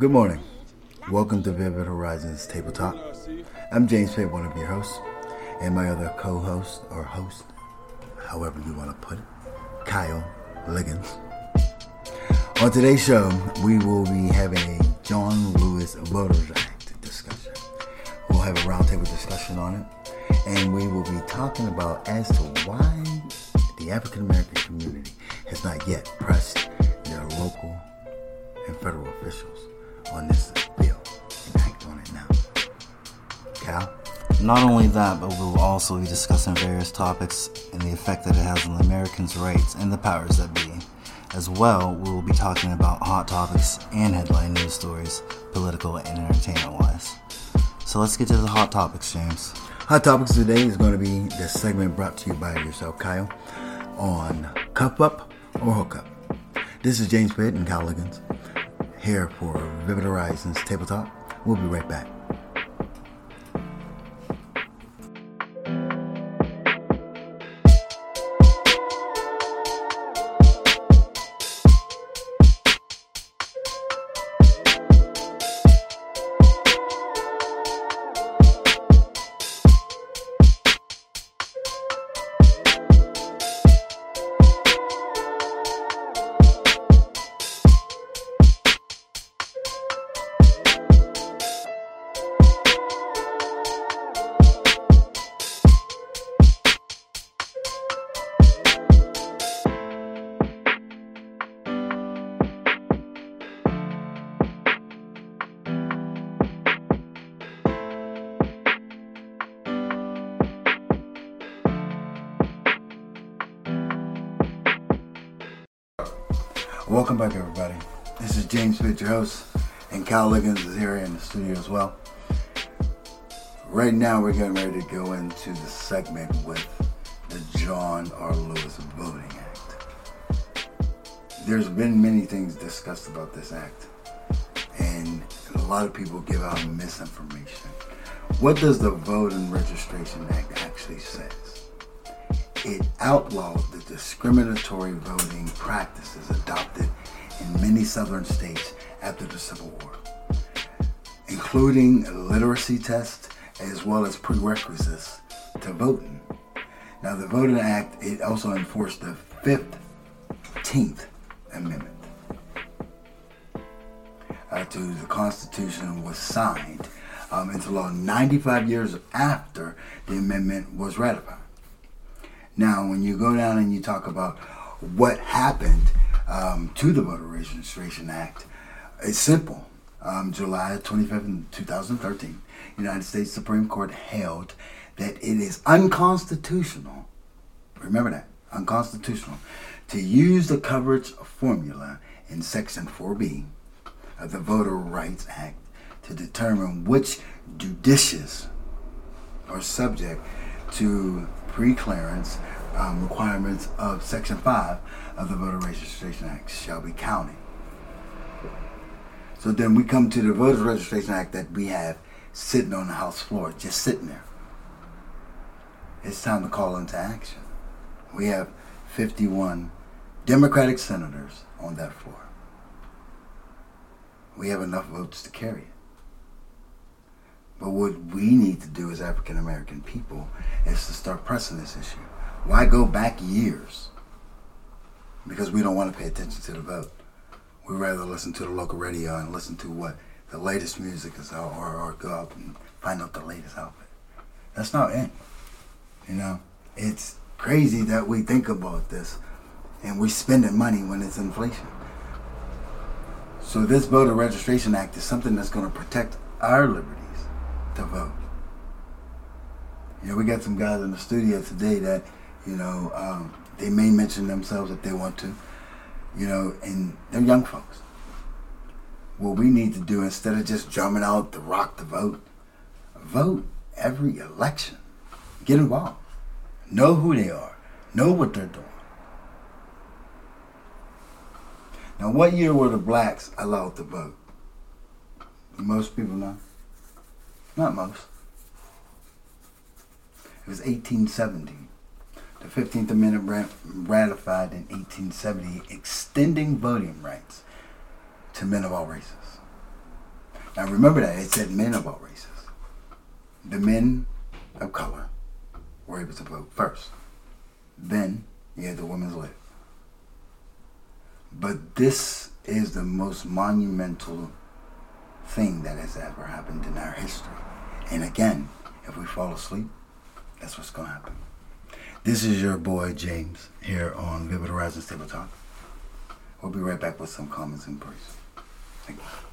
Good morning. Welcome to Vivid Horizons Table Talk. I'm James Pitt, one of your hosts, and my other co-host or host, however you want to put it, Kyle Liggins. On today's show, we will be having a John Lewis Voters Act discussion. We'll have a roundtable discussion on it, and we will be talking about as to why the African American community has not yet pressed their local and federal officials on this bill and act on it now. Cal? Not only that, but we'll also be discussing various topics and the effect that it has on Americans' rights and the powers that be. As well, we will be talking about hot topics and headline news stories, political and entertainment wise. So let's get to the hot topics, James. Hot Topics today is going to be the segment brought to you by yourself, Kyle, on Cup Up or Hook Up. This is James Pitt and Kyle Liggins here for Vivid Horizons Table Talk. We'll be right back. Welcome back, everybody. This is James Pitt, your host, and Kyle Liggins is here in the studio as well. Right now, we're getting ready to go into the segment with the John R. Lewis Voting Act. There's been many things discussed about this act, and a lot of people give out misinformation. What does the Voting Registration Act actually says? It outlawed the discriminatory voting practices adopted in many southern states after the Civil War, including literacy tests as well as prerequisites to voting. Now, the Voting Act it also enforced the 15th Amendment uh, to the Constitution was signed um, into law 95 years after the amendment was ratified. Now, when you go down and you talk about what happened um, to the Voter Registration Act, it's simple. Um, July 25th, 2013, United States Supreme Court held that it is unconstitutional. Remember that unconstitutional to use the coverage formula in Section 4B of the Voter Rights Act to determine which judicious are subject to pre-clearance um, requirements of Section 5 of the Voter Registration Act shall be counted. So then we come to the Voter Registration Act that we have sitting on the House floor, just sitting there. It's time to call into action. We have 51 Democratic senators on that floor. We have enough votes to carry it. But what we need to do as African American people is to start pressing this issue. Why go back years? Because we don't want to pay attention to the vote. We rather listen to the local radio and listen to what the latest music is, or, or go out and find out the latest outfit. That's not it. You know, it's crazy that we think about this and we're spending money when it's inflation. So this voter registration act is something that's going to protect our liberties to vote. You know, we got some guys in the studio today that, you know, um, they may mention themselves if they want to, you know, and they're young folks. What we need to do instead of just drumming out the rock to vote, vote every election. Get involved. Know who they are. Know what they're doing. Now, what year were the blacks allowed to vote? Most people know. Not most. It was 1870. The 15th Amendment ratified in 1870, extending voting rights to men of all races. Now remember that it said men of all races. The men of color were able to vote first. Then you had the women's lib. But this is the most monumental thing that has ever happened in our history. And again, if we fall asleep, that's what's going to happen. This is your boy James here on Vivid Horizons Table Talk. We'll be right back with some comments and praise. Thank you.